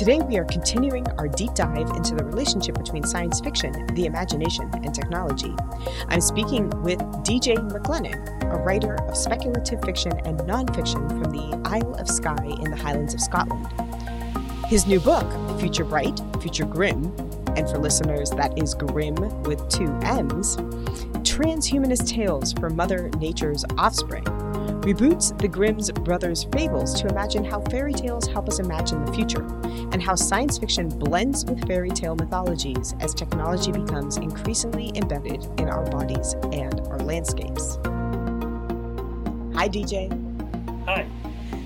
Today, we are continuing our deep dive into the relationship between science fiction, the imagination, and technology. I'm speaking with DJ McLennan, a writer of speculative fiction and nonfiction from the Isle of Skye in the Highlands of Scotland. His new book, Future Bright, Future Grim, and for listeners, that is grim with two M's, Transhumanist Tales for Mother Nature's Offspring, reboots the Grimm's brothers' fables to imagine how fairy tales help us imagine the future, and how science fiction blends with fairy tale mythologies as technology becomes increasingly embedded in our bodies and our landscapes. Hi, DJ. Hi.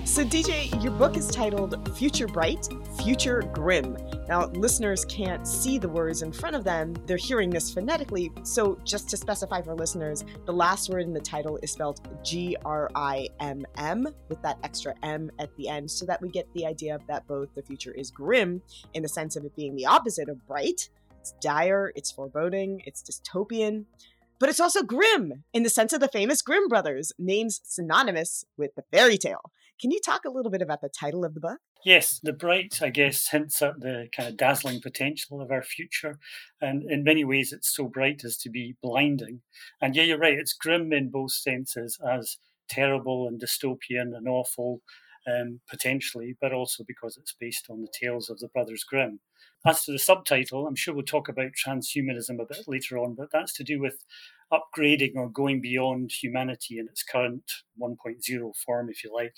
So, DJ, your book is titled Future Bright, Future Grim. Now, listeners can't see the words in front of them, they're hearing this phonetically. So, just to specify for listeners, the last word in the title is spelled G R I M M with that extra M at the end, so that we get the idea that both the future is grim in the sense of it being the opposite of bright. It's dire, it's foreboding, it's dystopian but it's also grim in the sense of the famous Grimm brothers, names synonymous with the fairy tale. Can you talk a little bit about the title of the book? Yes, the bright, I guess, hints at the kind of dazzling potential of our future. And in many ways, it's so bright as to be blinding. And yeah, you're right, it's grim in both senses as terrible and dystopian and awful. Um, potentially, but also because it's based on the tales of the Brothers Grimm. As to the subtitle, I'm sure we'll talk about transhumanism a bit later on, but that's to do with upgrading or going beyond humanity in its current 1.0 form, if you like.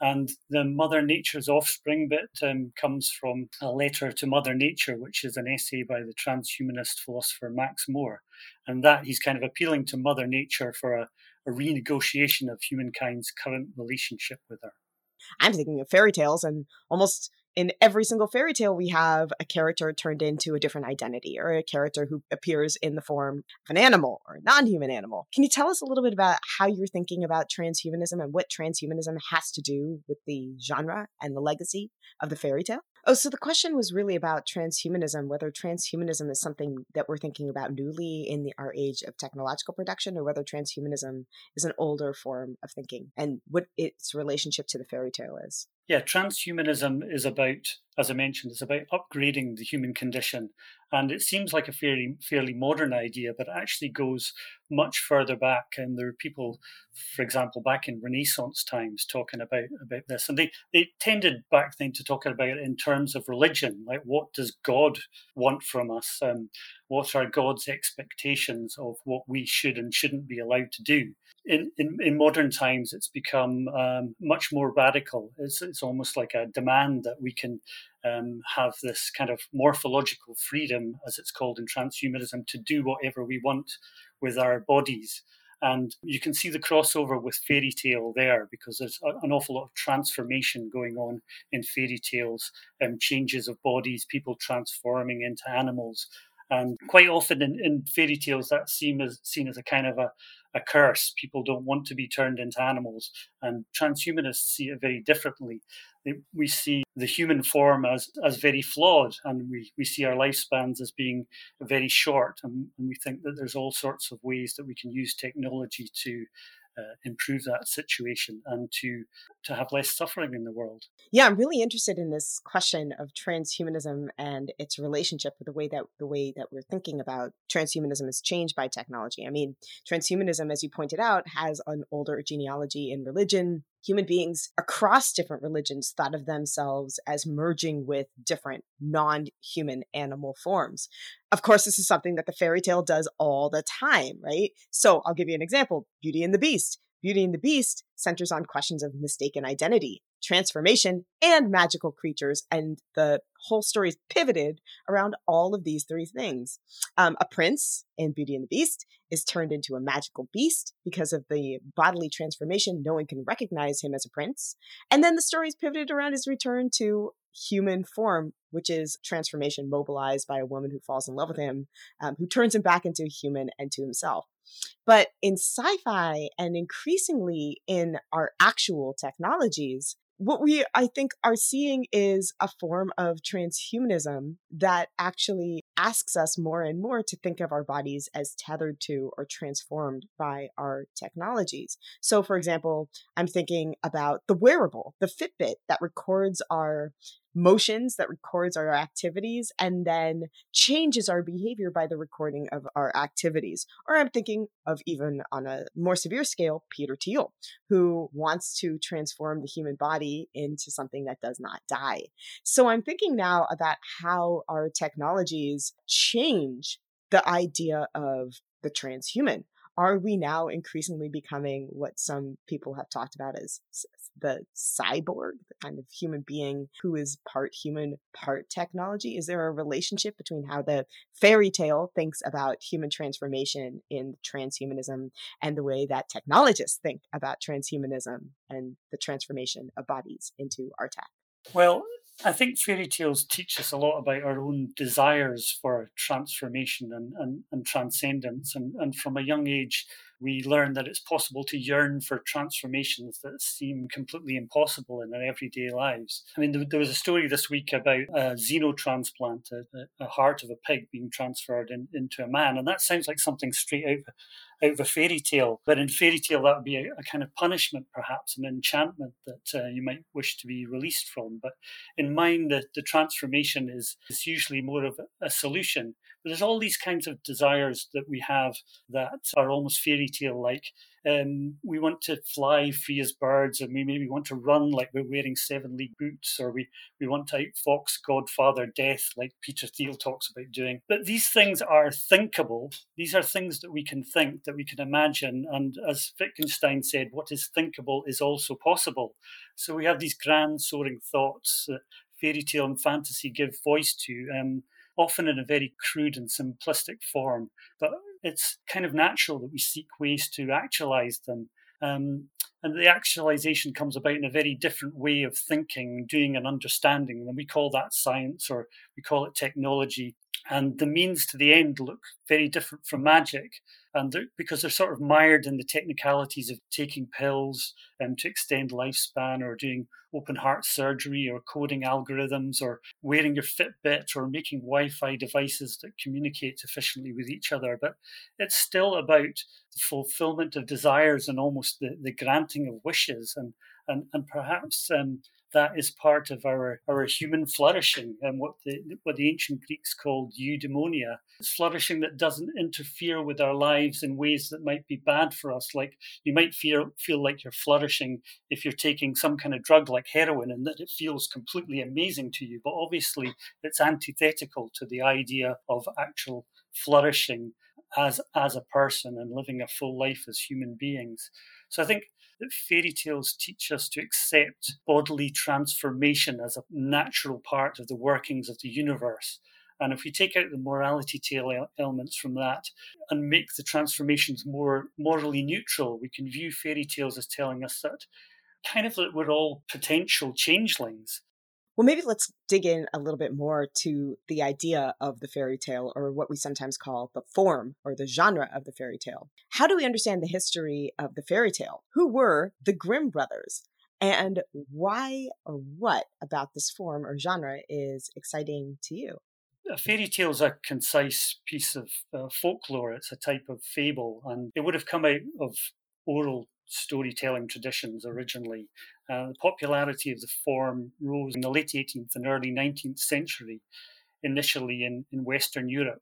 And the Mother Nature's offspring bit um, comes from a letter to Mother Nature, which is an essay by the transhumanist philosopher Max More. And that he's kind of appealing to Mother Nature for a, a renegotiation of humankind's current relationship with her. I'm thinking of fairy tales and almost in every single fairy tale, we have a character turned into a different identity or a character who appears in the form of an animal or a non human animal. Can you tell us a little bit about how you're thinking about transhumanism and what transhumanism has to do with the genre and the legacy of the fairy tale? Oh, so the question was really about transhumanism, whether transhumanism is something that we're thinking about newly in the, our age of technological production, or whether transhumanism is an older form of thinking and what its relationship to the fairy tale is. Yeah, transhumanism is about, as I mentioned, it's about upgrading the human condition. And it seems like a fairly fairly modern idea, but it actually goes much further back. And there are people, for example, back in Renaissance times talking about, about this. And they, they tended back then to talk about it in terms of religion, like what does God want from us? Um, what are God's expectations of what we should and shouldn't be allowed to do? In, in, in modern times, it's become um, much more radical. It's, it's almost like a demand that we can um, have this kind of morphological freedom, as it's called in transhumanism, to do whatever we want with our bodies. And you can see the crossover with fairy tale there because there's an awful lot of transformation going on in fairy tales, um, changes of bodies, people transforming into animals. And quite often in, in fairy tales, that's seen as, seen as a kind of a, a curse. People don't want to be turned into animals. And transhumanists see it very differently. We see the human form as, as very flawed, and we, we see our lifespans as being very short. And, and we think that there's all sorts of ways that we can use technology to uh, improve that situation and to to have less suffering in the world. Yeah, I'm really interested in this question of transhumanism and its relationship with the way that the way that we're thinking about transhumanism is changed by technology. I mean, transhumanism, as you pointed out, has an older genealogy in religion. Human beings across different religions thought of themselves as merging with different non human animal forms. Of course, this is something that the fairy tale does all the time, right? So I'll give you an example Beauty and the Beast. Beauty and the Beast centers on questions of mistaken identity, transformation, and magical creatures. And the whole story is pivoted around all of these three things. Um, a prince in Beauty and the Beast is turned into a magical beast because of the bodily transformation. No one can recognize him as a prince. And then the story is pivoted around his return to human form, which is transformation mobilized by a woman who falls in love with him, um, who turns him back into a human and to himself. But in sci fi and increasingly in our actual technologies, what we I think are seeing is a form of transhumanism that actually asks us more and more to think of our bodies as tethered to or transformed by our technologies. So for example, I'm thinking about the wearable, the Fitbit that records our motions that records our activities and then changes our behavior by the recording of our activities. Or I'm thinking of even on a more severe scale, Peter Thiel, who wants to transform the human body into something that does not die. So I'm thinking now about how our technologies change the idea of the transhuman are we now increasingly becoming what some people have talked about as the cyborg, the kind of human being who is part human, part technology? Is there a relationship between how the fairy tale thinks about human transformation in transhumanism and the way that technologists think about transhumanism and the transformation of bodies into our tech? Well, I think fairy tales teach us a lot about our own desires for transformation and, and, and transcendence. And, and from a young age, we learn that it's possible to yearn for transformations that seem completely impossible in our everyday lives. I mean, there, was a story this week about a xenotransplant, a, a heart of a pig being transferred in, into a man, and that sounds like something straight out out of a fairy tale. But in fairy tale, that would be a, a kind of punishment, perhaps, an enchantment that uh, you might wish to be released from. But in mine, the, the transformation is, is usually more of a solution. But there's all these kinds of desires that we have that are almost fairy tale like. Um, we want to fly free as birds, and we maybe want to run like we're wearing seven league boots, or we, we want to outfox Godfather Death, like Peter Thiel talks about doing. But these things are thinkable. These are things that we can think, that we can imagine. And as Wittgenstein said, what is thinkable is also possible. So we have these grand soaring thoughts that fairy tale and fantasy give voice to. Um, often in a very crude and simplistic form. But it's kind of natural that we seek ways to actualize them. Um, and the actualization comes about in a very different way of thinking, doing, and understanding. And we call that science or we call it technology. And the means to the end look very different from magic and they're, because they're sort of mired in the technicalities of taking pills um, to extend lifespan or doing open heart surgery or coding algorithms or wearing your Fitbit or making Wi Fi devices that communicate efficiently with each other. But it's still about the fulfillment of desires and almost the, the granting of wishes and, and, and perhaps um, that is part of our, our human flourishing and what the what the ancient Greeks called eudaimonia. It's flourishing that doesn't interfere with our lives in ways that might be bad for us. Like you might feel feel like you're flourishing if you're taking some kind of drug like heroin and that it feels completely amazing to you. But obviously it's antithetical to the idea of actual flourishing as as a person and living a full life as human beings. So I think that fairy tales teach us to accept bodily transformation as a natural part of the workings of the universe. And if we take out the morality tale elements from that and make the transformations more morally neutral, we can view fairy tales as telling us that kind of that we're all potential changelings well, maybe let's dig in a little bit more to the idea of the fairy tale, or what we sometimes call the form or the genre of the fairy tale. How do we understand the history of the fairy tale? Who were the Grimm brothers? And why or what about this form or genre is exciting to you? A fairy tale is a concise piece of uh, folklore. It's a type of fable, and it would have come out of oral storytelling traditions originally. Uh, the popularity of the form rose in the late 18th and early 19th century, initially in, in Western Europe.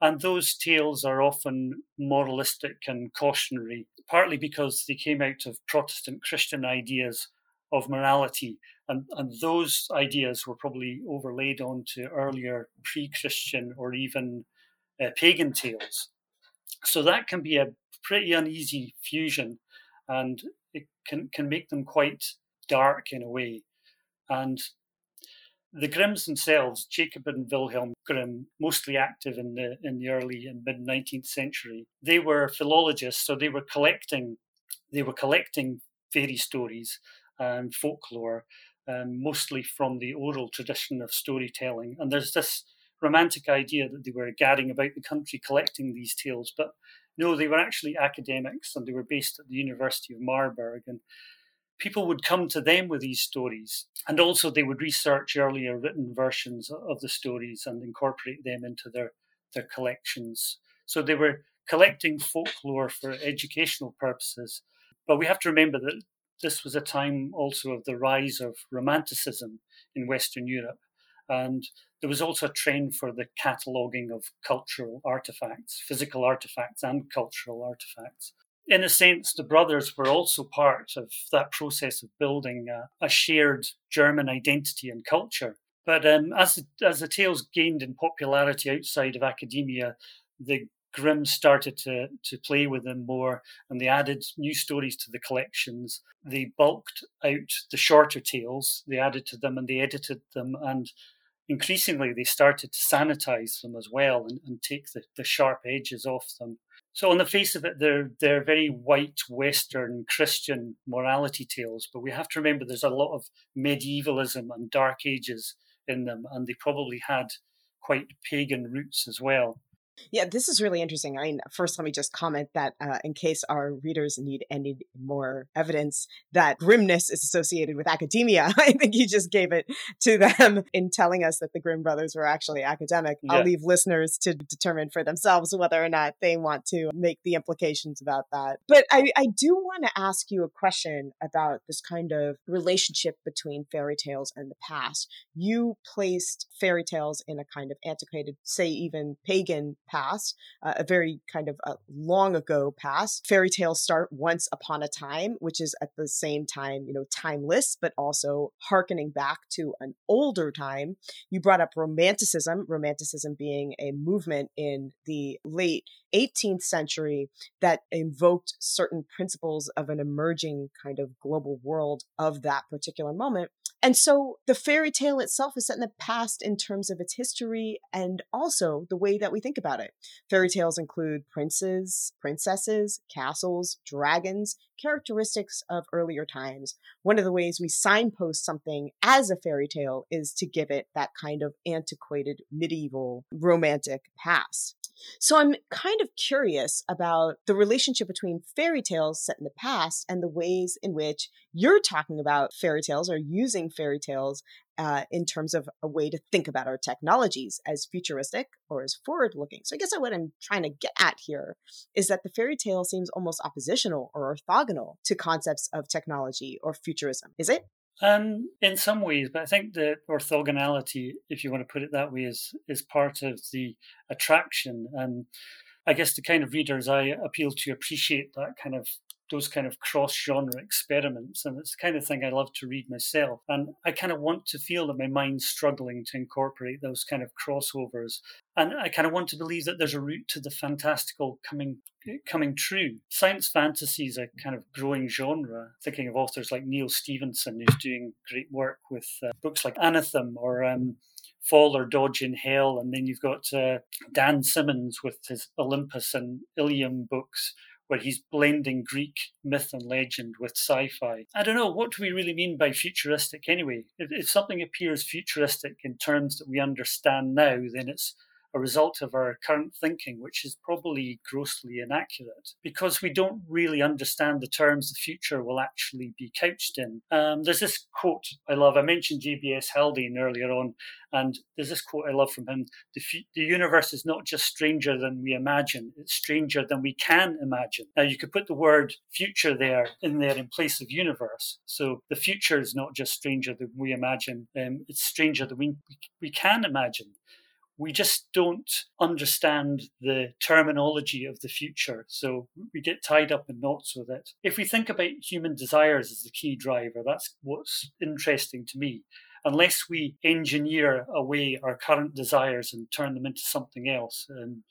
And those tales are often moralistic and cautionary, partly because they came out of Protestant Christian ideas of morality. And, and those ideas were probably overlaid onto earlier pre Christian or even uh, pagan tales. So that can be a pretty uneasy fusion and it can, can make them quite dark in a way. And the Grimms themselves, Jacob and Wilhelm Grimm, mostly active in the in the early and mid 19th century, they were philologists, so they were collecting they were collecting fairy stories and folklore, um, mostly from the oral tradition of storytelling. And there's this romantic idea that they were gadding about the country collecting these tales, but no, they were actually academics and they were based at the University of Marburg. And people would come to them with these stories. And also, they would research earlier written versions of the stories and incorporate them into their, their collections. So they were collecting folklore for educational purposes. But we have to remember that this was a time also of the rise of Romanticism in Western Europe. And there was also a trend for the cataloguing of cultural artifacts, physical artifacts, and cultural artifacts. In a sense, the brothers were also part of that process of building a, a shared German identity and culture. But um, as, as the tales gained in popularity outside of academia, the Grimm started to, to play with them more and they added new stories to the collections. They bulked out the shorter tales, they added to them and they edited them. And increasingly, they started to sanitize them as well and, and take the, the sharp edges off them. So, on the face of it, they're, they're very white, Western, Christian morality tales. But we have to remember there's a lot of medievalism and dark ages in them, and they probably had quite pagan roots as well. Yeah, this is really interesting. I mean, first, let me just comment that uh, in case our readers need any more evidence that grimness is associated with academia, I think you just gave it to them in telling us that the Grimm brothers were actually academic. Yeah. I'll leave listeners to determine for themselves whether or not they want to make the implications about that. But I, I do want to ask you a question about this kind of relationship between fairy tales and the past. You placed fairy tales in a kind of antiquated, say, even pagan past, uh, a very kind of a long ago past. Fairy tales start once upon a time, which is at the same time, you know, timeless, but also harkening back to an older time. You brought up romanticism, romanticism being a movement in the late 18th century that invoked certain principles of an emerging kind of global world of that particular moment. And so the fairy tale itself is set in the past in terms of its history and also the way that we think about it. Fairy tales include princes, princesses, castles, dragons, characteristics of earlier times. One of the ways we signpost something as a fairy tale is to give it that kind of antiquated medieval romantic past. So I'm kind of curious about the relationship between fairy tales set in the past and the ways in which you're talking about fairy tales or using fairy tales uh, in terms of a way to think about our technologies as futuristic or as forward looking. So I guess what I'm trying to get at here is that the fairy tale seems almost oppositional or orthogonal to concepts of technology or futurism. Is it? Um, in some ways, but I think the orthogonality, if you want to put it that way, is is part of the attraction. And I guess the kind of readers I appeal to appreciate that kind of those kind of cross genre experiments. And it's the kind of thing I love to read myself. And I kind of want to feel that my mind's struggling to incorporate those kind of crossovers. And I kind of want to believe that there's a route to the fantastical coming coming true. Science fantasy is a kind of growing genre. Thinking of authors like Neal Stephenson, who's doing great work with uh, books like Anathem or um, Fall or Dodge in Hell. And then you've got uh, Dan Simmons with his Olympus and Ilium books, where he's blending Greek myth and legend with sci fi. I don't know, what do we really mean by futuristic anyway? If, if something appears futuristic in terms that we understand now, then it's a result of our current thinking, which is probably grossly inaccurate because we don't really understand the terms the future will actually be couched in. Um, there's this quote I love. I mentioned JBS Haldane earlier on, and there's this quote I love from him the, the universe is not just stranger than we imagine, it's stranger than we can imagine. Now, you could put the word future there in there in place of universe. So the future is not just stranger than we imagine, um, it's stranger than we, we can imagine we just don't understand the terminology of the future. So we get tied up in knots with it. If we think about human desires as the key driver, that's what's interesting to me. Unless we engineer away our current desires and turn them into something else, and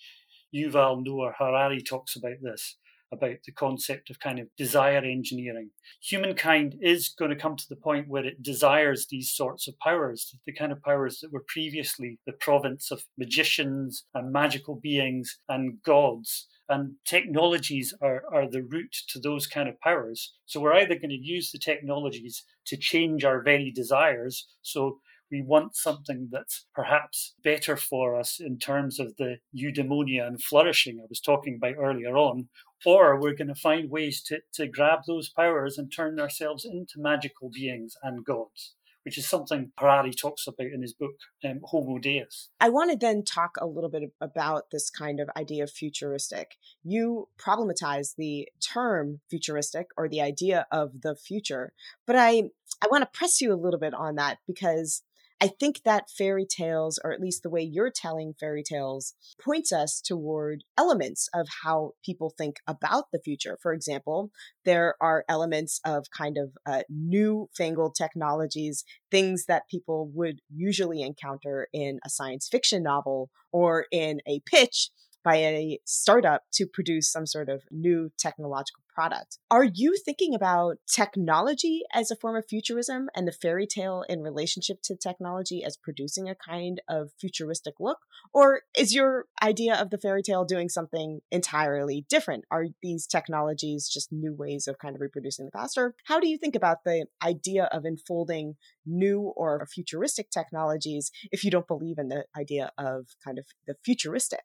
Yuval Noah Harari talks about this, about the concept of kind of desire engineering. Humankind is going to come to the point where it desires these sorts of powers, the kind of powers that were previously the province of magicians and magical beings and gods. And technologies are, are the route to those kind of powers. So we're either going to use the technologies to change our very desires. So we want something that's perhaps better for us in terms of the eudaimonia and flourishing I was talking about earlier on, or we're going to find ways to, to grab those powers and turn ourselves into magical beings and gods which is something Harari talks about in his book um, Homo Deus. I want to then talk a little bit about this kind of idea of futuristic. You problematize the term futuristic or the idea of the future, but I I want to press you a little bit on that because I think that fairy tales, or at least the way you're telling fairy tales, points us toward elements of how people think about the future. For example, there are elements of kind of uh, new fangled technologies, things that people would usually encounter in a science fiction novel or in a pitch by a startup to produce some sort of new technological product. Are you thinking about technology as a form of futurism and the fairy tale in relationship to technology as producing a kind of futuristic look? Or is your idea of the fairy tale doing something entirely different? Are these technologies just new ways of kind of reproducing the past? Or how do you think about the idea of enfolding new or futuristic technologies if you don't believe in the idea of kind of the futuristic?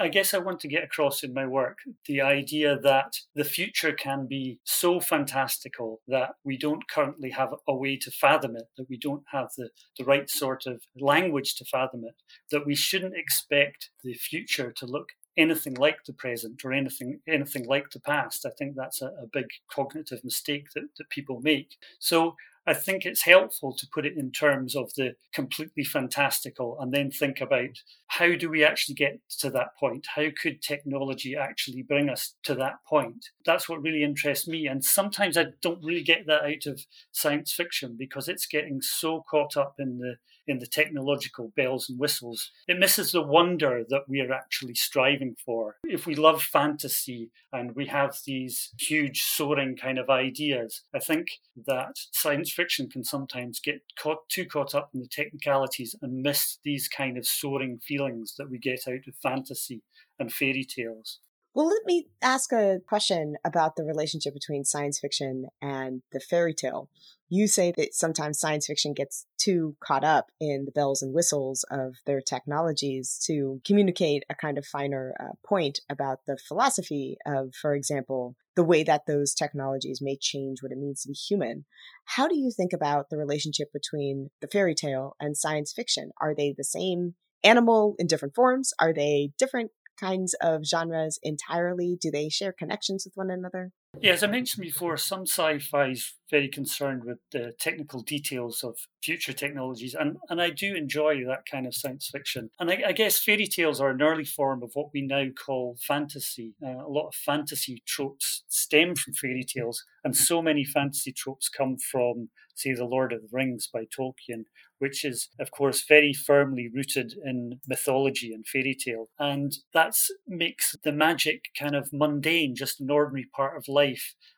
I guess I want to get across in my work the idea that the future can be so fantastical that we don't currently have a way to fathom it, that we don't have the, the right sort of language to fathom it, that we shouldn't expect the future to look anything like the present or anything anything like the past. I think that's a, a big cognitive mistake that, that people make. So I think it's helpful to put it in terms of the completely fantastical and then think about how do we actually get to that point? How could technology actually bring us to that point? That's what really interests me. And sometimes I don't really get that out of science fiction because it's getting so caught up in the in the technological bells and whistles. It misses the wonder that we are actually striving for. If we love fantasy and we have these huge soaring kind of ideas, I think that science fiction can sometimes get caught too caught up in the technicalities and miss these kind of soaring feelings that we get out of fantasy and fairy tales. Well, let me ask a question about the relationship between science fiction and the fairy tale. You say that sometimes science fiction gets too caught up in the bells and whistles of their technologies to communicate a kind of finer uh, point about the philosophy of, for example, the way that those technologies may change what it means to be human. How do you think about the relationship between the fairy tale and science fiction? Are they the same animal in different forms? Are they different kinds of genres entirely? Do they share connections with one another? Yeah, as I mentioned before, some sci-fi is very concerned with the technical details of future technologies, and, and I do enjoy that kind of science fiction. And I, I guess fairy tales are an early form of what we now call fantasy. Uh, a lot of fantasy tropes stem from fairy tales, and so many fantasy tropes come from, say, The Lord of the Rings by Tolkien, which is, of course, very firmly rooted in mythology and fairy tale. And that makes the magic kind of mundane, just an ordinary part of life.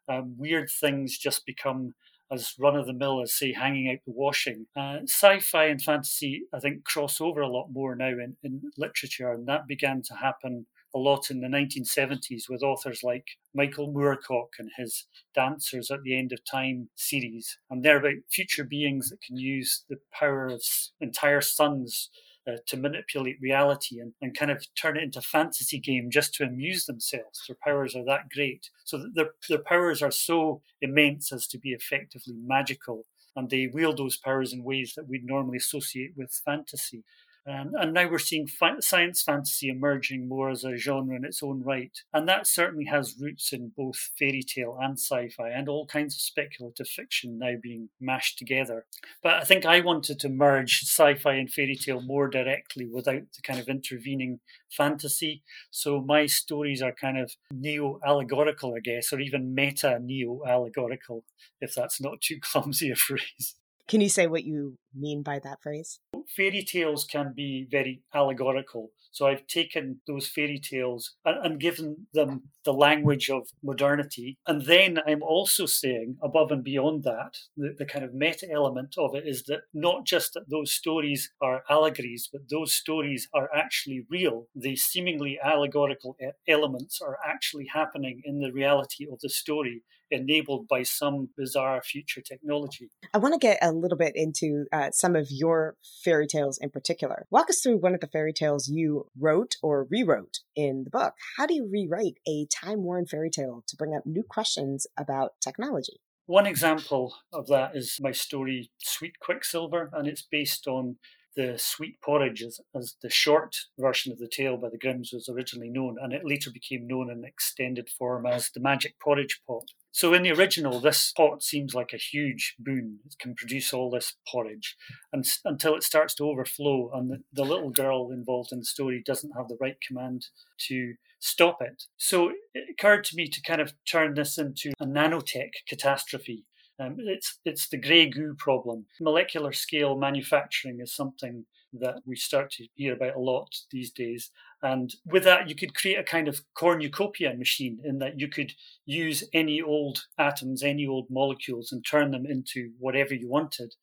Um, weird things just become as run of the mill as, say, hanging out the washing. Uh, sci fi and fantasy, I think, cross over a lot more now in, in literature, and that began to happen a lot in the 1970s with authors like Michael Moorcock and his Dancers at the End of Time series. And they're about future beings that can use the power of entire suns uh, to manipulate reality and, and kind of turn it into fantasy game just to amuse themselves. Their powers are that great. So their, their powers are so immense as to be effectively magical. And they wield those powers in ways that we'd normally associate with fantasy. Um, and now we're seeing fa- science fantasy emerging more as a genre in its own right. And that certainly has roots in both fairy tale and sci fi and all kinds of speculative fiction now being mashed together. But I think I wanted to merge sci fi and fairy tale more directly without the kind of intervening fantasy. So my stories are kind of neo allegorical, I guess, or even meta neo allegorical, if that's not too clumsy a phrase. Can you say what you mean by that phrase? Fairy tales can be very allegorical. So I've taken those fairy tales and, and, given them the language of modernity. And then I'm also saying, above and beyond that, the, the kind of meta element of it is that not just that those stories are allegories, but those stories are actually real. The seemingly allegorical elements are actually happening in the reality of the story enabled by some bizarre future technology. I want to get a little bit into uh, Uh, some of your fairy tales in particular. Walk us through one of the fairy tales you wrote or rewrote in the book. How do you rewrite a time worn fairy tale to bring up new questions about technology? One example of that is my story Sweet Quicksilver, and it's based on the sweet porridge as, as, the short version of the tale by the Grimms was originally known, and it later became known in extended form as the magic porridge pot. So in the original, this pot seems like a huge boon. It can produce all this porridge and, until it starts to overflow, and the, the little girl involved in the story doesn't have the right command to stop it. So it occurred to me to kind of turn this into a nanotech catastrophe um, it's it's the grey goo problem. Molecular scale manufacturing is something that we start to hear about a lot these days. And with that, you could create a kind of cornucopia machine in that you could use any old atoms, any old molecules, and turn them into whatever you wanted.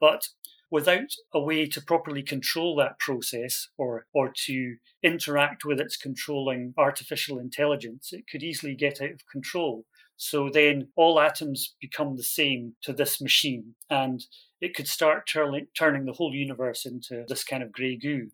But without a way to properly control that process or, or to interact with its controlling artificial intelligence, it could easily get out of control. So then all atoms become the same to this machine, and it could start turning, turning the whole universe into this kind of grey goo.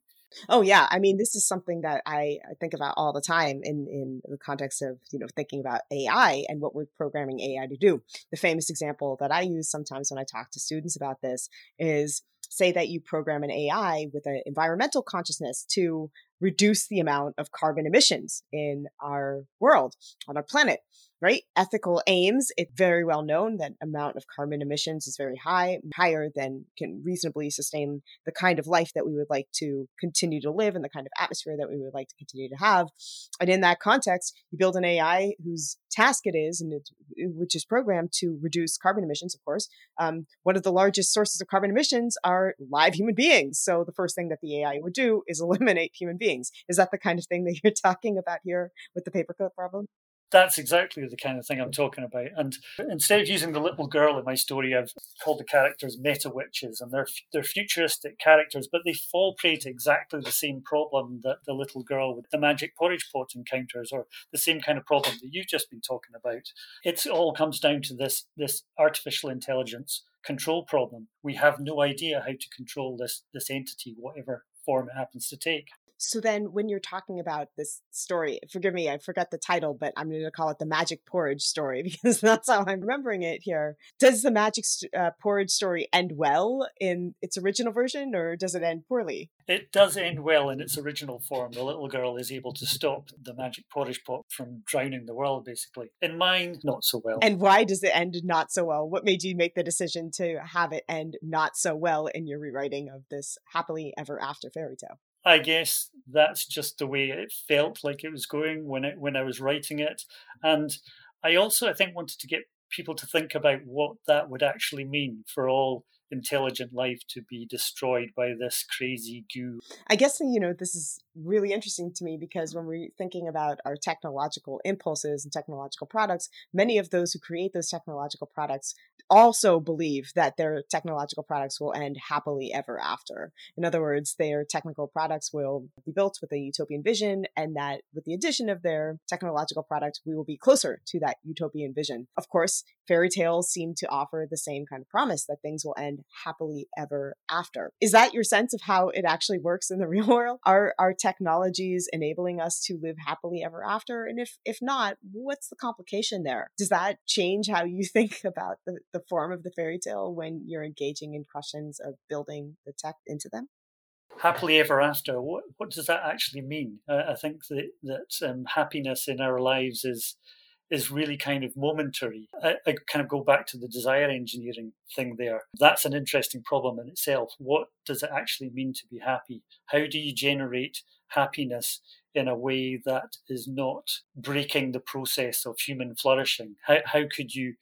Oh yeah, I mean this is something that I, I think about all the time in in the context of you know thinking about AI and what we're programming AI to do. The famous example that I use sometimes when I talk to students about this is say that you program an AI with an environmental consciousness to reduce the amount of carbon emissions in our world on our planet right? Ethical aims, it's very well known that amount of carbon emissions is very high, higher than can reasonably sustain the kind of life that we would like to continue to live and the kind of atmosphere that we would like to continue to have. And in that context, you build an AI whose task it is, and which is programmed to reduce carbon emissions, of course. Um, one of the largest sources of carbon emissions are live human beings. So the first thing that the AI would do is eliminate human beings. Is that the kind of thing that you're talking about here with the paperclip problem? That's exactly the kind of thing I'm mm. talking about. And instead of using the little girl in my story, I've called the characters meta witches, and they're they're futuristic characters, but they fall prey to exactly the same problem that the little girl with the magic porridge pot encounters, or the same kind of problem that you've just been talking about. It all comes down to this this artificial intelligence control problem. We have no idea how to control this this entity, whatever form it happens to take. So then, when you're talking about this story, forgive me, I forgot the title, but I'm going to call it the Magic Porridge story because that's how I'm remembering it here. Does the Magic uh, Porridge story end well in its original version, or does it end poorly? It does end well in its original form. The little girl is able to stop the magic porridge pot from drowning the world, basically. In mine, not so well. And why does it end not so well? What made you make the decision to have it end not so well in your rewriting of this happily ever after fairy tale? I guess that's just the way it felt like it was going when it when I was writing it, and I also I think wanted to get people to think about what that would actually mean for all intelligent life to be destroyed by this crazy goo. I guess you know this is really interesting to me because when we're thinking about our technological impulses and technological products, many of those who create those technological products also believe that their technological products will end happily ever after. In other words, their technical products will be built with a utopian vision, and that with the addition of their technological product, we will be closer to that utopian vision. Of course, fairy tales seem to offer the same kind of promise that things will end happily ever after. Is that your sense of how it actually works in the real world? Are are technologies enabling us to live happily ever after? And if if not, what's the complication there? Does that change how you think about the, the form of the fairy tale when you're engaging in questions of building the tech into them? Happily ever after. What what does that actually mean? Uh, I think that that um, happiness in our lives is is really kind of momentary. I, I, kind of go back to the desire engineering thing there. That's an interesting problem in itself. What does it actually mean to be happy? How do you generate happiness in a way that is not breaking the process of human flourishing? How, how could you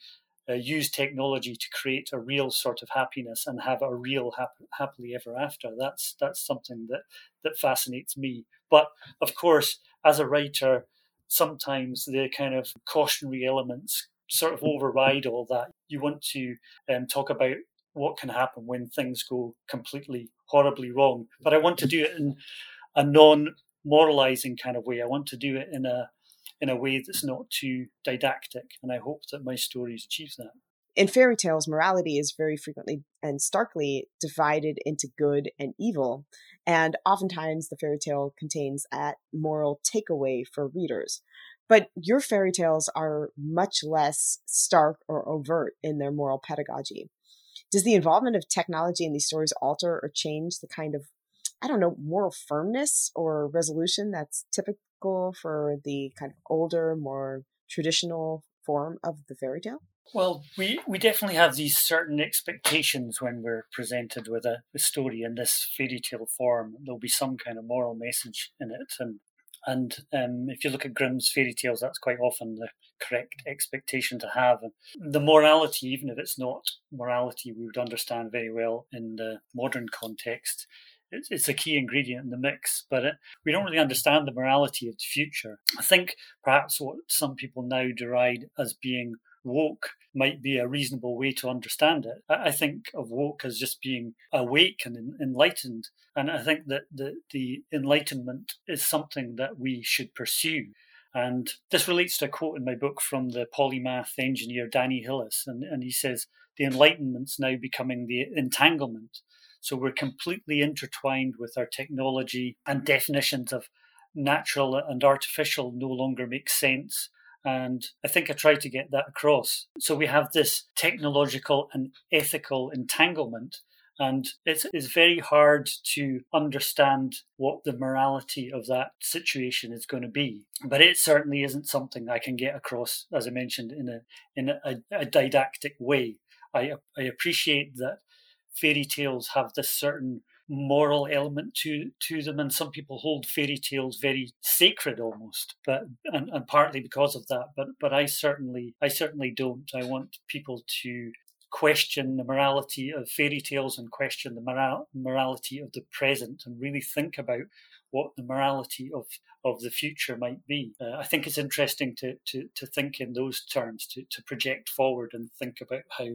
uh, use technology to create a real sort of happiness and have a real hap- happily ever after. That's that's something that that fascinates me. But of course, as a writer, sometimes the kind of cautionary elements sort of override all that. You want to um, talk about what can happen when things go completely horribly wrong, but I want to do it in a non moralizing kind of way. I want to do it in a in a way that's not too didactic, and I hope that my stories achieve that. In fairy tales, morality is very frequently and starkly divided into good and evil, and oftentimes the fairy tale contains a moral takeaway for readers. But your fairy tales are much less stark or overt in their moral pedagogy. Does the involvement of technology in these stories alter or change the kind of I don't know, moral firmness or resolution that's typical for the kind of older, more traditional form of the fairy tale? Well, we, we definitely have these certain expectations when we're presented with a, a story in this fairy tale form. There'll be some kind of moral message in it, and and um, if you look at Grimm's fairy tales, that's quite often the correct expectation to have. And the morality, even if it's not morality we would understand very well in the modern context, it's, it's a key ingredient in the mix, but it, we don't really understand the morality of the future. I think perhaps what some people now deride as being woke might be a reasonable way to understand it. I think of woke as just being awake and enlightened. And I think that the, the enlightenment is something that we should pursue. And this relates to a quote in my book from the polymath engineer Danny Hillis. And, and he says, The enlightenment's now becoming the entanglement. So we're completely intertwined with our technology, and definitions of natural and artificial no longer make sense. And I think I tried to get that across. So we have this technological and ethical entanglement. And it's, it's very hard to understand what the morality of that situation is going to be. But it certainly isn't something I can get across, as I mentioned, in a in a, a didactic way. I I appreciate that fairy tales have this certain moral element to to them and some people hold fairy tales very sacred almost but and, and partly because of that but but i certainly i certainly don't. I want people to question the morality of fairy tales and question the moral, morality of the present and really think about what the morality of, of the future might be. Uh, I think it's interesting to, to, to think in those terms, to, to project forward and think about how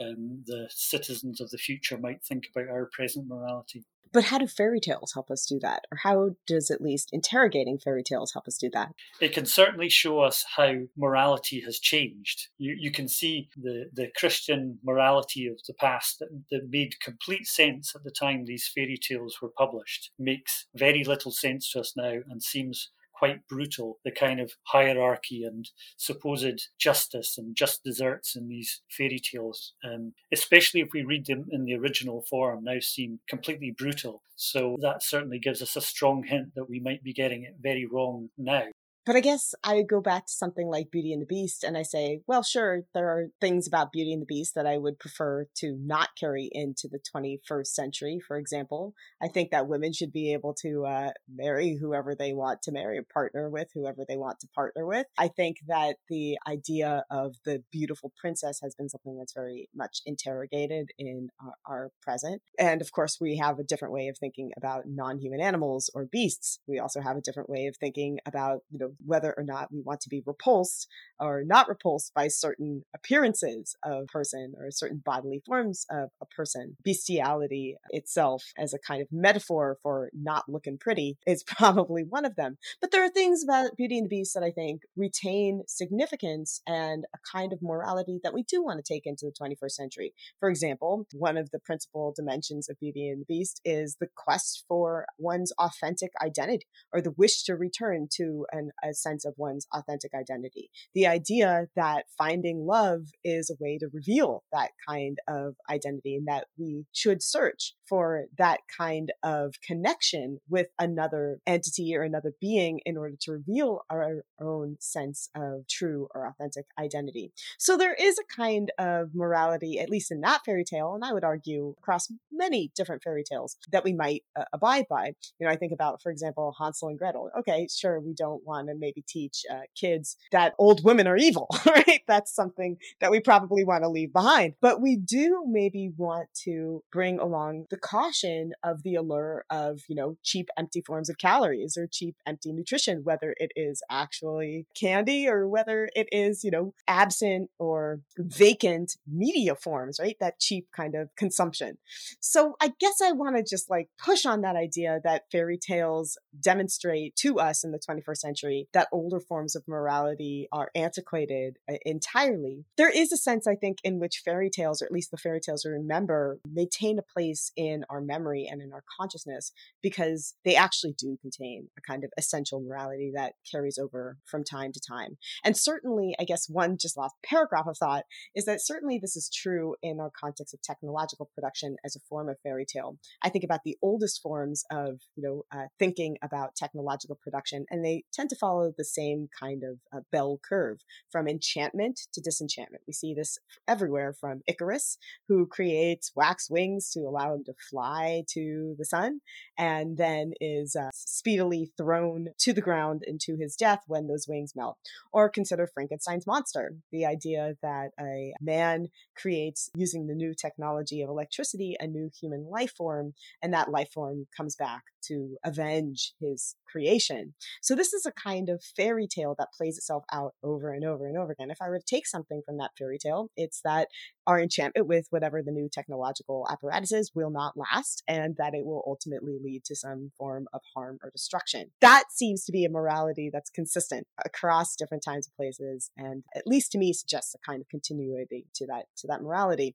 um, the citizens of the future might think about our present morality. But how do fairy tales help us do that? Or how does at least interrogating fairy tales help us do that? It can certainly show us how morality has changed. You, you can see the, the Christian morality of the past that, that made complete sense at the time these fairy tales were published, makes very little sense to us now and seems quite brutal, the kind of hierarchy and supposed justice and just deserts in these fairy tales, um, especially if we read them in the original form, now seem completely brutal. So that certainly gives us a strong hint that we might be getting it very wrong now. But I guess I go back to something like Beauty and the Beast and I say, well, sure, there are things about Beauty and the Beast that I would prefer to not carry into the 21st century. For example, I think that women should be able to uh, marry whoever they want to marry, partner with whoever they want to partner with. I think that the idea of the beautiful princess has been something that's very much interrogated in our, our present. And of course, we have a different way of thinking about non human animals or beasts. We also have a different way of thinking about, you know, whether or not we want to be repulsed or not repulsed by certain appearances of person or certain bodily forms of a person. Bestiality itself as a kind of metaphor for not looking pretty is probably one of them. But there are things about Beauty and the Beast that I think retain significance and a kind of morality that we do want to take into the 21st century. For example, one of the principal dimensions of Beauty and the Beast is the quest for one's authentic identity or the wish to return to an, a sense of one's authentic identity. The idea that finding love is a way to reveal that kind of identity and that we should search for that kind of connection with another entity or another being in order to reveal our own sense of true or authentic identity. So there is a kind of morality, at least in that fairy tale, and I would argue across many different fairy tales that we might uh, abide by. You know, I think about, for example, Hansel and Gretel. Okay, sure, we don't want to maybe teach uh, kids that old women are evil, right? That's something that we probably want to leave behind. But we do maybe want to bring along the caution of the allure of, you know, cheap, empty forms of calories or cheap, empty nutrition, whether it is actually candy or whether it is, you know, absent or vacant media forms, right? That cheap kind of consumption. So I guess I want to just like push on that idea that fairy tales demonstrate to us in the 21st century that older forms of morality are antiquated entirely. There is a sense, I think, in which fairy tales, or at least the fairy tales we remember, maintain a place in our memory and in our consciousness because they actually do contain a kind of essential morality that carries over from time to time. And certainly, I guess one just last paragraph of thought is that certainly this is true in our context of technological production as a form of fairy tale. I think about the oldest forms of, you know, uh, thinking about technological production, and they tend to follow the same kind of uh, bell curve from enchantment to disenchantment. We see this everywhere from Icarus, who creates wax wings to allow him to fly to the sun, and then is uh, speedily thrown to the ground into his death when those wings melt. Or consider Frankenstein's monster, the idea that a man creates, using the new technology of electricity, a new human life form, and that life form comes back to avenge his creation. So this is a kind of fairy tale that plays itself out over and over and over again. If I were to take something from that fairy tale, it's that our enchantment with whatever the new technological apparatus is will not last and that it will ultimately lead to some form of harm or destruction. That seems to be a morality that's consistent across different times and places and at least to me suggests a kind of continuity to that to that morality.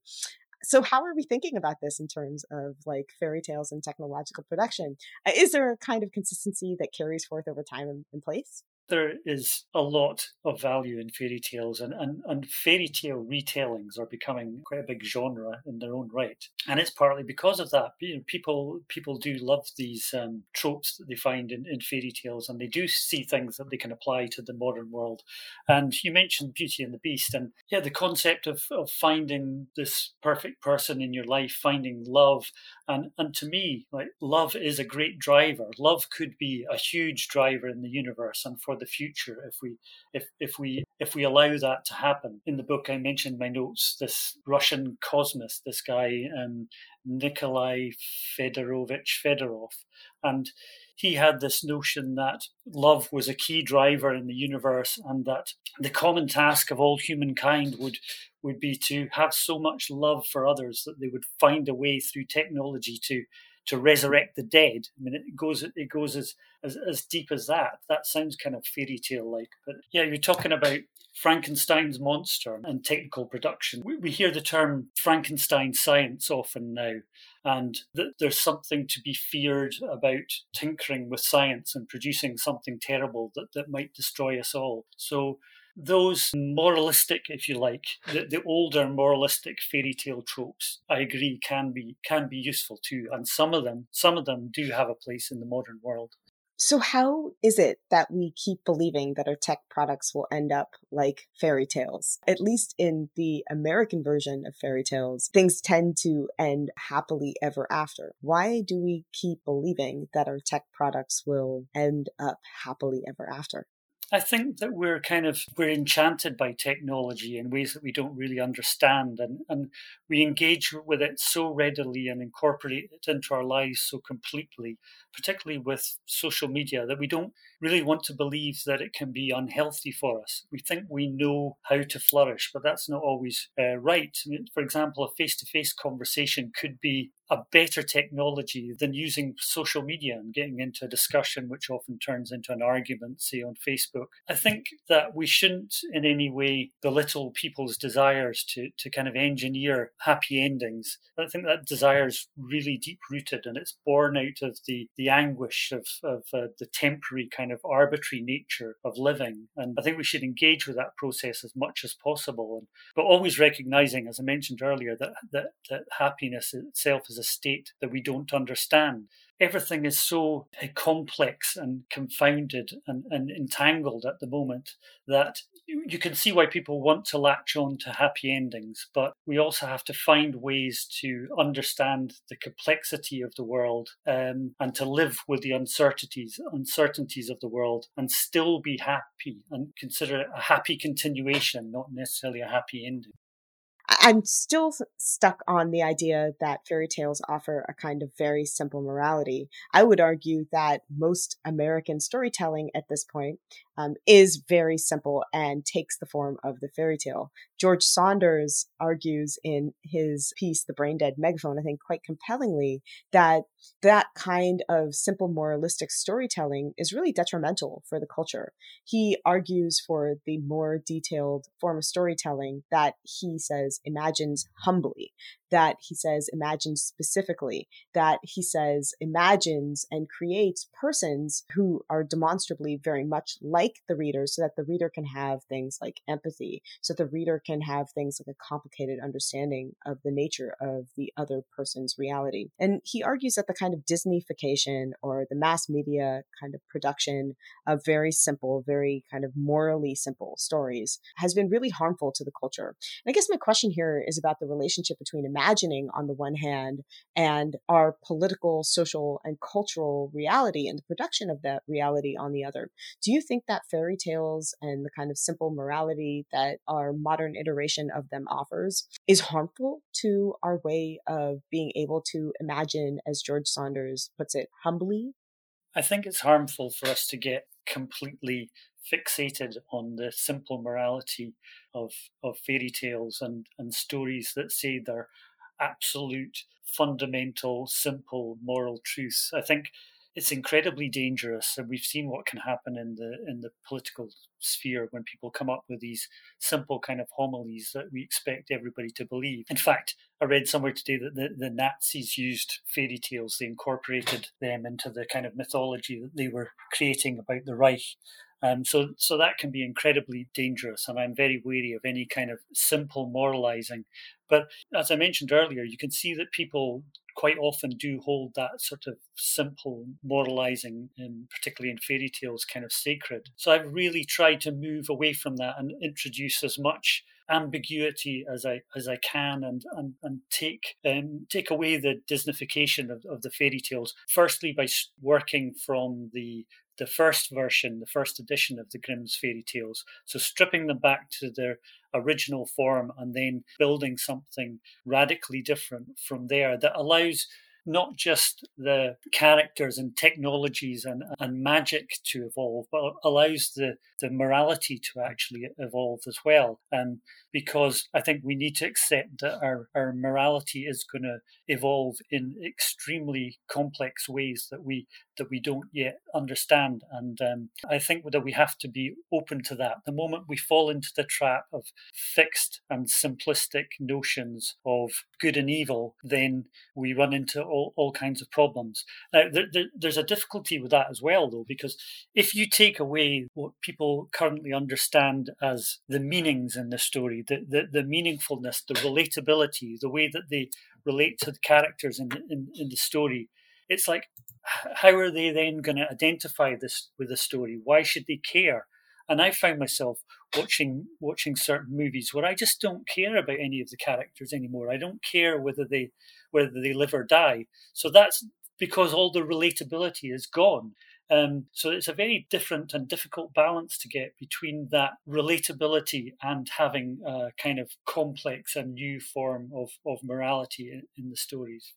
So how are we thinking about this in terms of like fairy tales and technological production? Uh, is there a kind of consistency that carries forth over time in place there is a lot of value in fairy tales, and, and, and fairy tale retellings are becoming quite a big genre in their own right. And it's partly because of that. You know, people people do love these um, tropes that they find in, in fairy tales, and they do see things that they can apply to the modern world. And you mentioned Beauty and the Beast, and yeah, the concept of, of finding this perfect person in your life, finding love, and and to me, like love is a great driver. Love could be a huge driver in the universe, and for the future if we if if we if we allow that to happen. In the book, I mentioned my notes. This Russian cosmist, this guy um, Nikolai Fedorovich Fedorov, and he had this notion that love was a key driver in the universe, and that the common task of all humankind would would be to have so much love for others that they would find a way through technology to to resurrect the dead. I mean, it goes it goes as as, as deep as that. That sounds kind of fairy tale like, but yeah, you're talking about Frankenstein's monster and technical production. We, we hear the term Frankenstein science often now, and that there's something to be feared about tinkering with science and producing something terrible that, that might destroy us all. So those moralistic, if you like, the, the older moralistic fairy tale tropes, I agree, can be can be useful too, and some of them some of them do have a place in the modern world. So, how is it that we keep believing that our tech products will end up like fairy tales? At least in the American version of fairy tales, things tend to end happily ever after. Why do we keep believing that our tech products will end up happily ever after? I think that we're kind of we're enchanted by technology in ways that we don't really understand and, and we engage with it so readily and incorporate it into our lives so completely, particularly with social media, that we don't really want to believe that it can be unhealthy for us. We think we know how to flourish, but that's not always uh, right. I mean, for example, a face to face conversation could be a better technology than using social media and getting into a discussion which often turns into an argument, say on Facebook. I think that we shouldn't in any way belittle people's desires to, to kind of engineer happy endings. I think that desire is really deep rooted and it's born out of the, the anguish of, of uh, the temporary kind of arbitrary nature of living. And I think we should engage with that process as much as possible, and, but always recognizing, as I mentioned earlier, that, that, that happiness itself is a state that we don't understand everything is so uh, complex and confounded and, and entangled at the moment that you can see why people want to latch on to happy endings, but we also have to find ways to understand the complexity of the world um, and to live with the uncertainties uncertainties of the world and still be happy and consider it a happy continuation, not necessarily a happy ending. I'm still stuck on the idea that fairy tales offer a kind of very simple morality. I would argue that most American storytelling at this point um, is very simple and takes the form of the fairy tale. George Saunders argues in his piece, The Brain Dead Megaphone, I think quite compellingly, that that kind of simple moralistic storytelling is really detrimental for the culture. He argues for the more detailed form of storytelling that he says imagines humbly, that he says imagines specifically, that he says imagines and creates persons who are demonstrably very much like the reader so that the reader can have things like empathy, so the reader can have things like a complicated understanding of the nature of the other person's reality. And he argues that the kind of Disneyfication or the mass media kind of production of very simple, very kind of morally simple stories has been really harmful to the culture. And I guess my question here is about the relationship between imagining on the one hand and our political, social, and cultural reality and the production of that reality on the other. Do you think that fairy tales and the kind of simple morality that our modern iteration of them offers is harmful to our way of being able to imagine, as George Saunders puts it, humbly? I think it's harmful for us to get completely fixated on the simple morality of of fairy tales and, and stories that say they're absolute, fundamental, simple moral truths. I think it's incredibly dangerous, and we've seen what can happen in the in the political sphere when people come up with these simple kind of homilies that we expect everybody to believe. In fact, I read somewhere today that the, the Nazis used fairy tales; they incorporated them into the kind of mythology that they were creating about the Reich. Um, so, so that can be incredibly dangerous, and I'm very wary of any kind of simple moralizing. But as I mentioned earlier, you can see that people quite often do hold that sort of simple moralizing, um, particularly in fairy tales, kind of sacred. So I've really tried to move away from that and introduce as much ambiguity as I as I can and and, and take um, take away the Disneyfication of, of the fairy tales. Firstly, by working from the the first version, the first edition of the Grimm's fairy tales. So stripping them back to their original form and then building something radically different from there that allows not just the characters and technologies and, and magic to evolve, but allows the, the morality to actually evolve as well. And because I think we need to accept that our, our morality is going to evolve in extremely complex ways that we that we don't yet understand. And um, I think that we have to be open to that. The moment we fall into the trap of fixed and simplistic notions of good and evil, then we run into all, all kinds of problems. Now, there, there, there's a difficulty with that as well, though, because if you take away what people currently understand as the meanings in the story, the, the, the meaningfulness, the relatability, the way that they relate to the characters in, in, in the story, it's like, how are they then going to identify this with the story? Why should they care? And I found myself watching watching certain movies where I just don't care about any of the characters anymore. I don't care whether they whether they live or die. So that's because all the relatability is gone. Um, so it's a very different and difficult balance to get between that relatability and having a kind of complex and new form of, of morality in, in the stories.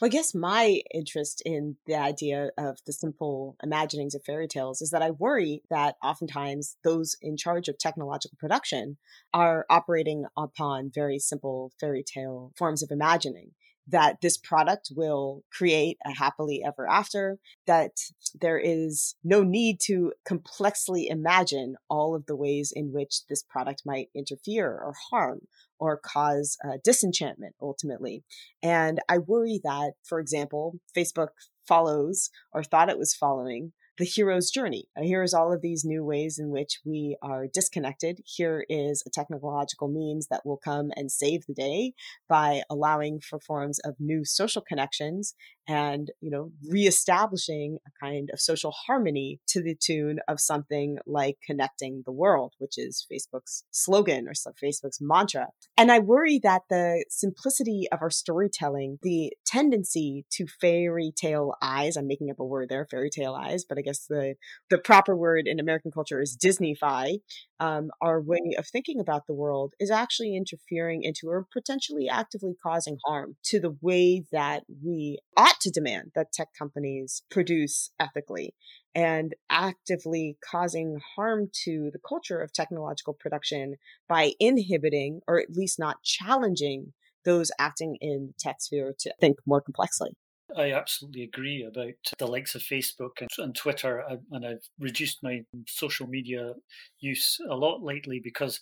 Well, I guess my interest in the idea of the simple imaginings of fairy tales is that I worry that oftentimes those in charge of technological production are operating upon very simple fairy tale forms of imagining that this product will create a happily ever after, that there is no need to complexly imagine all of the ways in which this product might interfere or harm or cause uh, disenchantment ultimately. And I worry that, for example, Facebook follows or thought it was following the hero's journey. Uh, here's all of these new ways in which we are disconnected. Here is a technological means that will come and save the day by allowing for forms of new social connections and you know reestablishing a kind of social harmony to the tune of something like connecting the world which is facebook's slogan or facebook's mantra. And i worry that the simplicity of our storytelling the tendency to fairy tale eyes i'm making up a word there fairy tale eyes but i guess the the proper word in american culture is disneyfy um, our way of thinking about the world is actually interfering into or potentially actively causing harm to the way that we ought to demand that tech companies produce ethically and actively causing harm to the culture of technological production by inhibiting or at least not challenging those acting in tech sphere to think more complexly. I absolutely agree about the likes of Facebook and, and Twitter, and I've reduced my social media use a lot lately because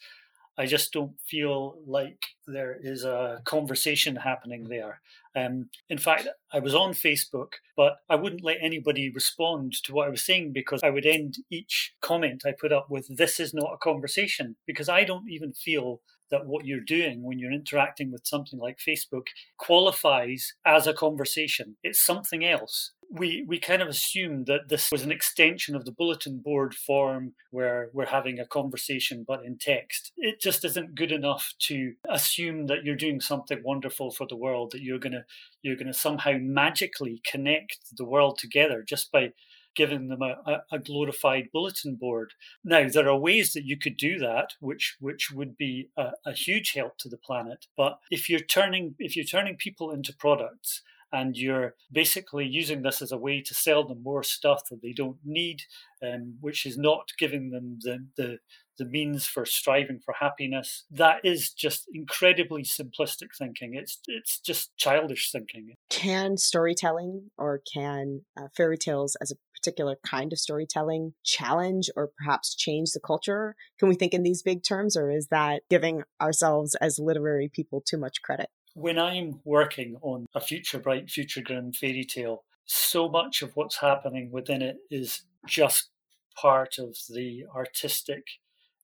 I just don't feel like there is a conversation happening there. Um, in fact, I was on Facebook, but I wouldn't let anybody respond to what I was saying because I would end each comment I put up with, This is not a conversation, because I don't even feel that what you're doing when you're interacting with something like Facebook qualifies as a conversation. It's something else. We we kind of assumed that this was an extension of the bulletin board form where we're having a conversation but in text. It just isn't good enough to assume that you're doing something wonderful for the world, that you're gonna you're gonna somehow magically connect the world together just by giving them a, a, glorified bulletin board. Now, there are ways that you could do that, which which would be a, a huge help to the planet. But if you're turning if you're turning people into products and you're basically using this as a way to sell them more stuff that they don't need, um, which is not giving them the, the the means for striving for happiness. That is just incredibly simplistic thinking. It's it's just childish thinking. Can storytelling or can uh, fairy tales as a particular kind of storytelling challenge or perhaps change the culture? Can we think in these big terms, or is that giving ourselves as literary people too much credit? When I'm working on a future bright, future grim fairy tale, so much of what's happening within it is just part of the artistic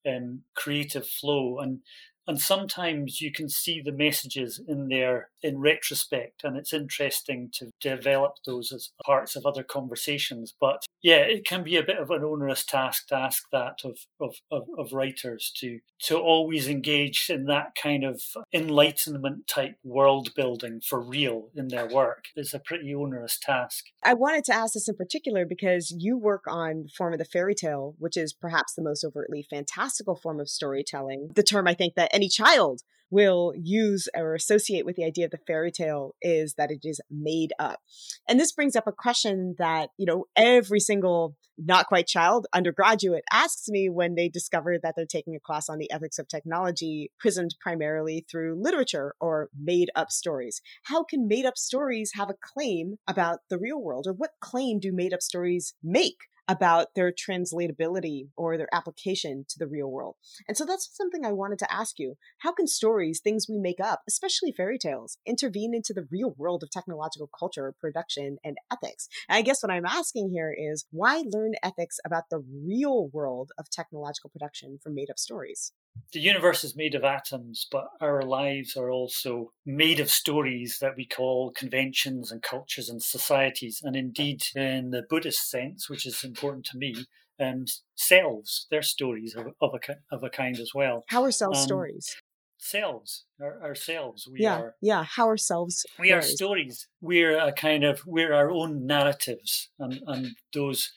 um, creative flow. And and sometimes you can see the messages in there in retrospect and it's interesting to develop those as parts of other conversations. But yeah it can be a bit of an onerous task to ask that of of, of, of writers to to always engage in that kind of enlightenment type world building for real in their work. It's a pretty onerous task. I wanted to ask this in particular because you work on the form of the fairy tale which is perhaps the most overtly fantastical form of storytelling. The term i think that any child will use or associate with the idea of the fairy tale is that it is made up. And this brings up a question that, you know, every single not quite child undergraduate asks me when they discover that they're taking a class on the ethics of technology prismed primarily through literature or made up stories. How can made up stories have a claim about the real world or what claim do made up stories make? About their translatability or their application to the real world. And so that's something I wanted to ask you. How can stories, things we make up, especially fairy tales, intervene into the real world of technological culture, production, and ethics? And I guess what I'm asking here is why learn ethics about the real world of technological production from made up stories? The universe is made of atoms, but our lives are also made of stories that we call conventions and cultures and societies. And indeed, in the Buddhist sense, which is important to me, um, selves, they're stories of, of, a, of a kind as well. How are selves um, stories? Selves, our, ourselves. We yeah, are, yeah. How are selves? We stories? are stories. We're a kind of we're our own narratives, and and those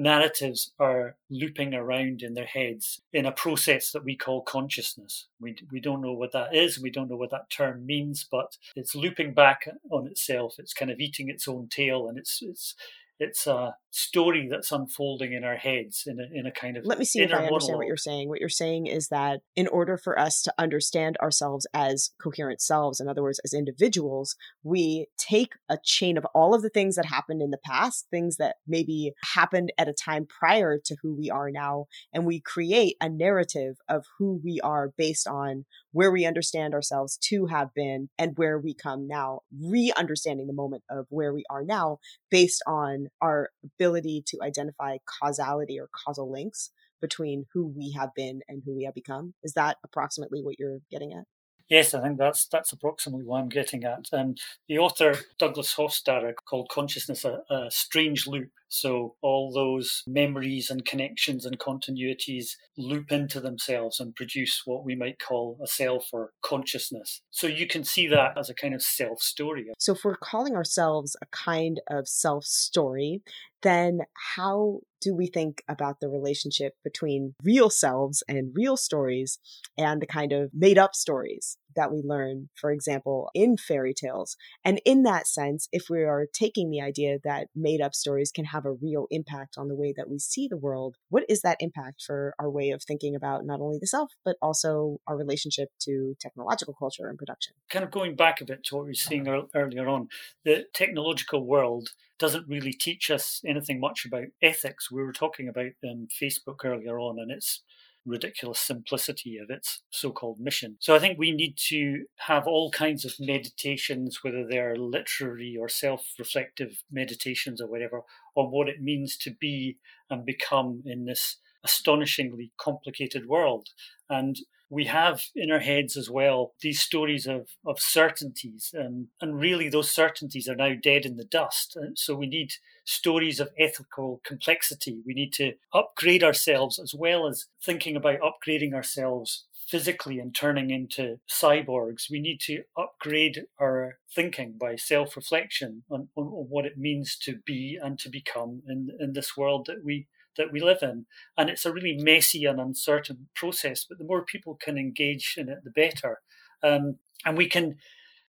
narratives are looping around in their heads in a process that we call consciousness. We, we don't know what that is, we don't know what that term means, but it's looping back on itself. It's kind of eating its own tail, and it's it's it's a story that's unfolding in our heads in a, in a kind of let me see if i understand monologue. what you're saying what you're saying is that in order for us to understand ourselves as coherent selves in other words as individuals we take a chain of all of the things that happened in the past things that maybe happened at a time prior to who we are now and we create a narrative of who we are based on where we understand ourselves to have been and where we come now re-understanding the moment of where we are now based on our ability to identify causality or causal links between who we have been and who we have become. Is that approximately what you're getting at? Yes, I think that's that's approximately what I'm getting at. And the author Douglas Hofstadter called consciousness a, a, strange loop. So all those memories and connections and continuities loop into themselves and produce what we might call a self or consciousness. So you can see that as a kind of self story. So if we're calling ourselves a kind of self story, then how do we think about the relationship between real selves and real stories and the kind of made up stories that we learn, for example, in fairy tales? And in that sense, if we are taking the idea that made up stories can have a real impact on the way that we see the world, what is that impact for our way of thinking about not only the self, but also our relationship to technological culture and production? Kind of going back a bit to what we were saying earlier on, the technological world doesn't really teach us anything much about ethics. We were talking about um, Facebook earlier on and its ridiculous simplicity of its so called mission. So I think we need to have all kinds of meditations, whether they're literary or self reflective meditations or whatever, on what it means to be and become in this astonishingly complicated world. And we have in our heads as well these stories of, of certainties. Um, and really, those certainties are now dead in the dust. And so we need stories of ethical complexity. We need to upgrade ourselves as well as thinking about upgrading ourselves physically and turning into cyborgs. We need to upgrade our thinking by self reflection on, on, on, what it means to be and to become in, in this world that we that we live in. And it's a really messy and uncertain process, but the more people can engage in it, the better. Um, and we can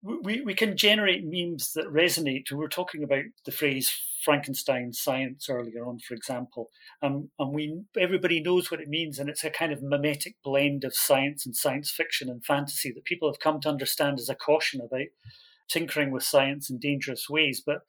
we, we can generate memes that resonate. We were talking about the phrase Frankenstein science earlier on, for example, um, and we everybody knows what it means, and it's a kind of mimetic blend of science and science fiction and fantasy that people have come to understand as a caution about tinkering with science in dangerous ways. But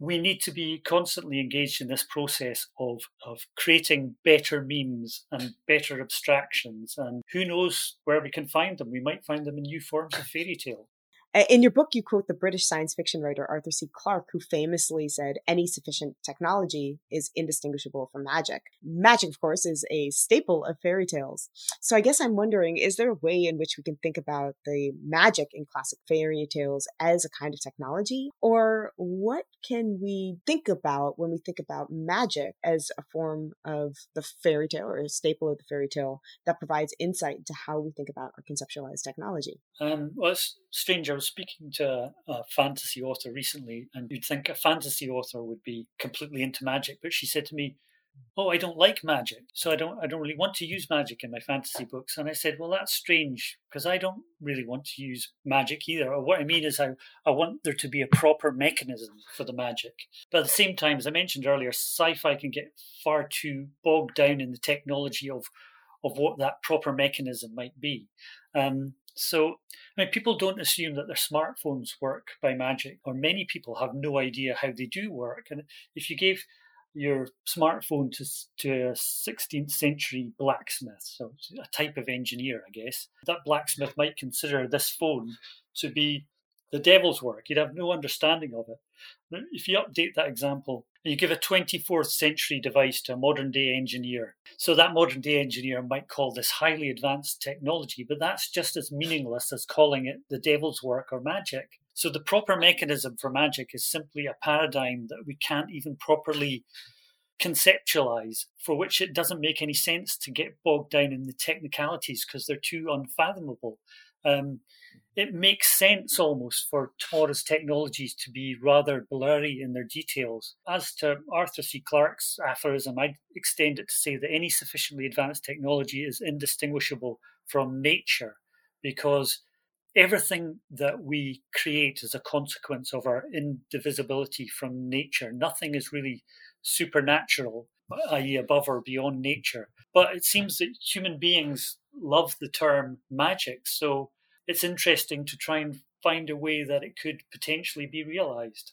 we need to be constantly engaged in this process of, of creating better memes and better abstractions. And who knows where we can find them? We might find them in new forms of fairy tale. In your book, you quote the British science fiction writer Arthur C. Clarke, who famously said, Any sufficient technology is indistinguishable from magic. Magic, of course, is a staple of fairy tales. So I guess I'm wondering is there a way in which we can think about the magic in classic fairy tales as a kind of technology? Or what can we think about when we think about magic as a form of the fairy tale or a staple of the fairy tale that provides insight into how we think about or conceptualize technology? Um, well, it's strange was speaking to a, fantasy author recently, and you'd think a fantasy author would be completely into magic, but she said to me, "Oh, I don't like magic, so I don't I don't really want to use magic in my fantasy books." And I said, "Well, that's strange because I don't really want to use magic either. Or what I mean is, I I want there to be a proper mechanism for the magic. But at the same time, as I mentioned earlier, sci-fi can get far too bogged down in the technology of of what that proper mechanism might be." Um, so, I mean, people don't assume that their smartphones work by magic, or many people have no idea how they do work. And if you gave your smartphone to, to a 16th century blacksmith, so a type of engineer, I guess, that blacksmith might consider this phone to be the devil's work. You'd have no understanding of it. If you update that example you give a 24th century device to a modern day engineer. So that modern day engineer might call this highly advanced technology, but that's just as meaningless as calling it the devil's work or magic. So the proper mechanism for magic is simply a paradigm that we can't even properly conceptualize, for which it doesn't make any sense to get bogged down in the technicalities because they're too unfathomable. Um, it makes sense almost for tomorrow's technologies to be rather blurry in their details. As to Arthur C. Clarke's aphorism, I'd extend it to say that any sufficiently advanced technology is indistinguishable from nature because everything that we create is a consequence of our indivisibility from nature. Nothing is really supernatural, i.e., above or beyond nature. But it seems that human beings love the term magic. So it's interesting to try and find a way that it could potentially be realized.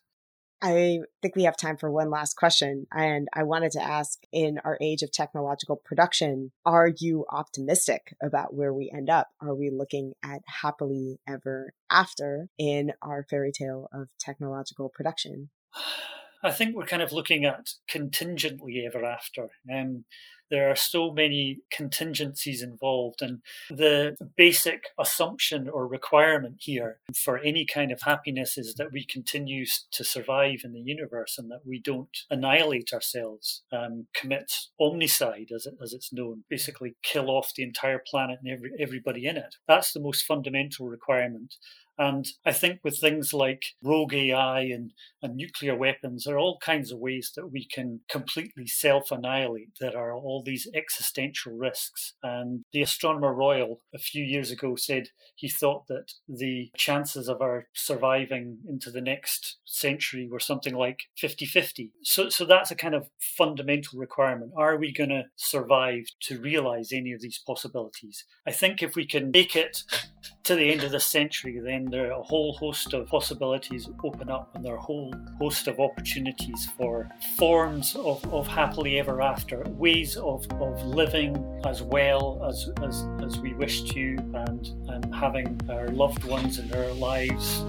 I think we have time for one last question. And I wanted to ask in our age of technological production, are you optimistic about where we end up? Are we looking at happily ever after in our fairy tale of technological production? I think we're kind of looking at contingently ever after. Um, there are so many contingencies involved. And the basic assumption or requirement here for any kind of happiness is that we continue to survive in the universe and that we don't annihilate ourselves, um, commit omnicide, as, it, as it's known, basically kill off the entire planet and every, everybody in it. That's the most fundamental requirement. And I think with things like rogue AI and, and nuclear weapons, there are all kinds of ways that we can completely self annihilate. There are all these existential risks. And the Astronomer Royal a few years ago said he thought that the chances of our surviving into the next century were something like 50 50. So, so that's a kind of fundamental requirement. Are we going to survive to realize any of these possibilities? I think if we can make it to the end of the century, then there are a whole host of possibilities open up and there are a whole host of opportunities for forms of, of happily ever after, ways of, of living as well as, as, as we wish to and, and having our loved ones in our lives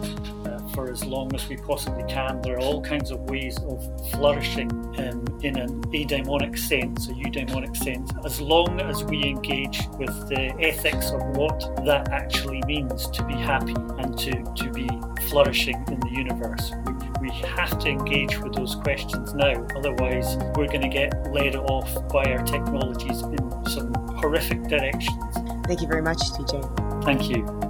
uh, for as long as we possibly can. There are all kinds of ways of flourishing in, in an eudaimonic sense, a eudaimonic sense, as long as we engage with the ethics of what that actually means to be happy and to, to be flourishing in the universe. We, we have to engage with those questions now, otherwise, we're going to get led off by our technologies in some horrific directions. Thank you very much, TJ. Thank you.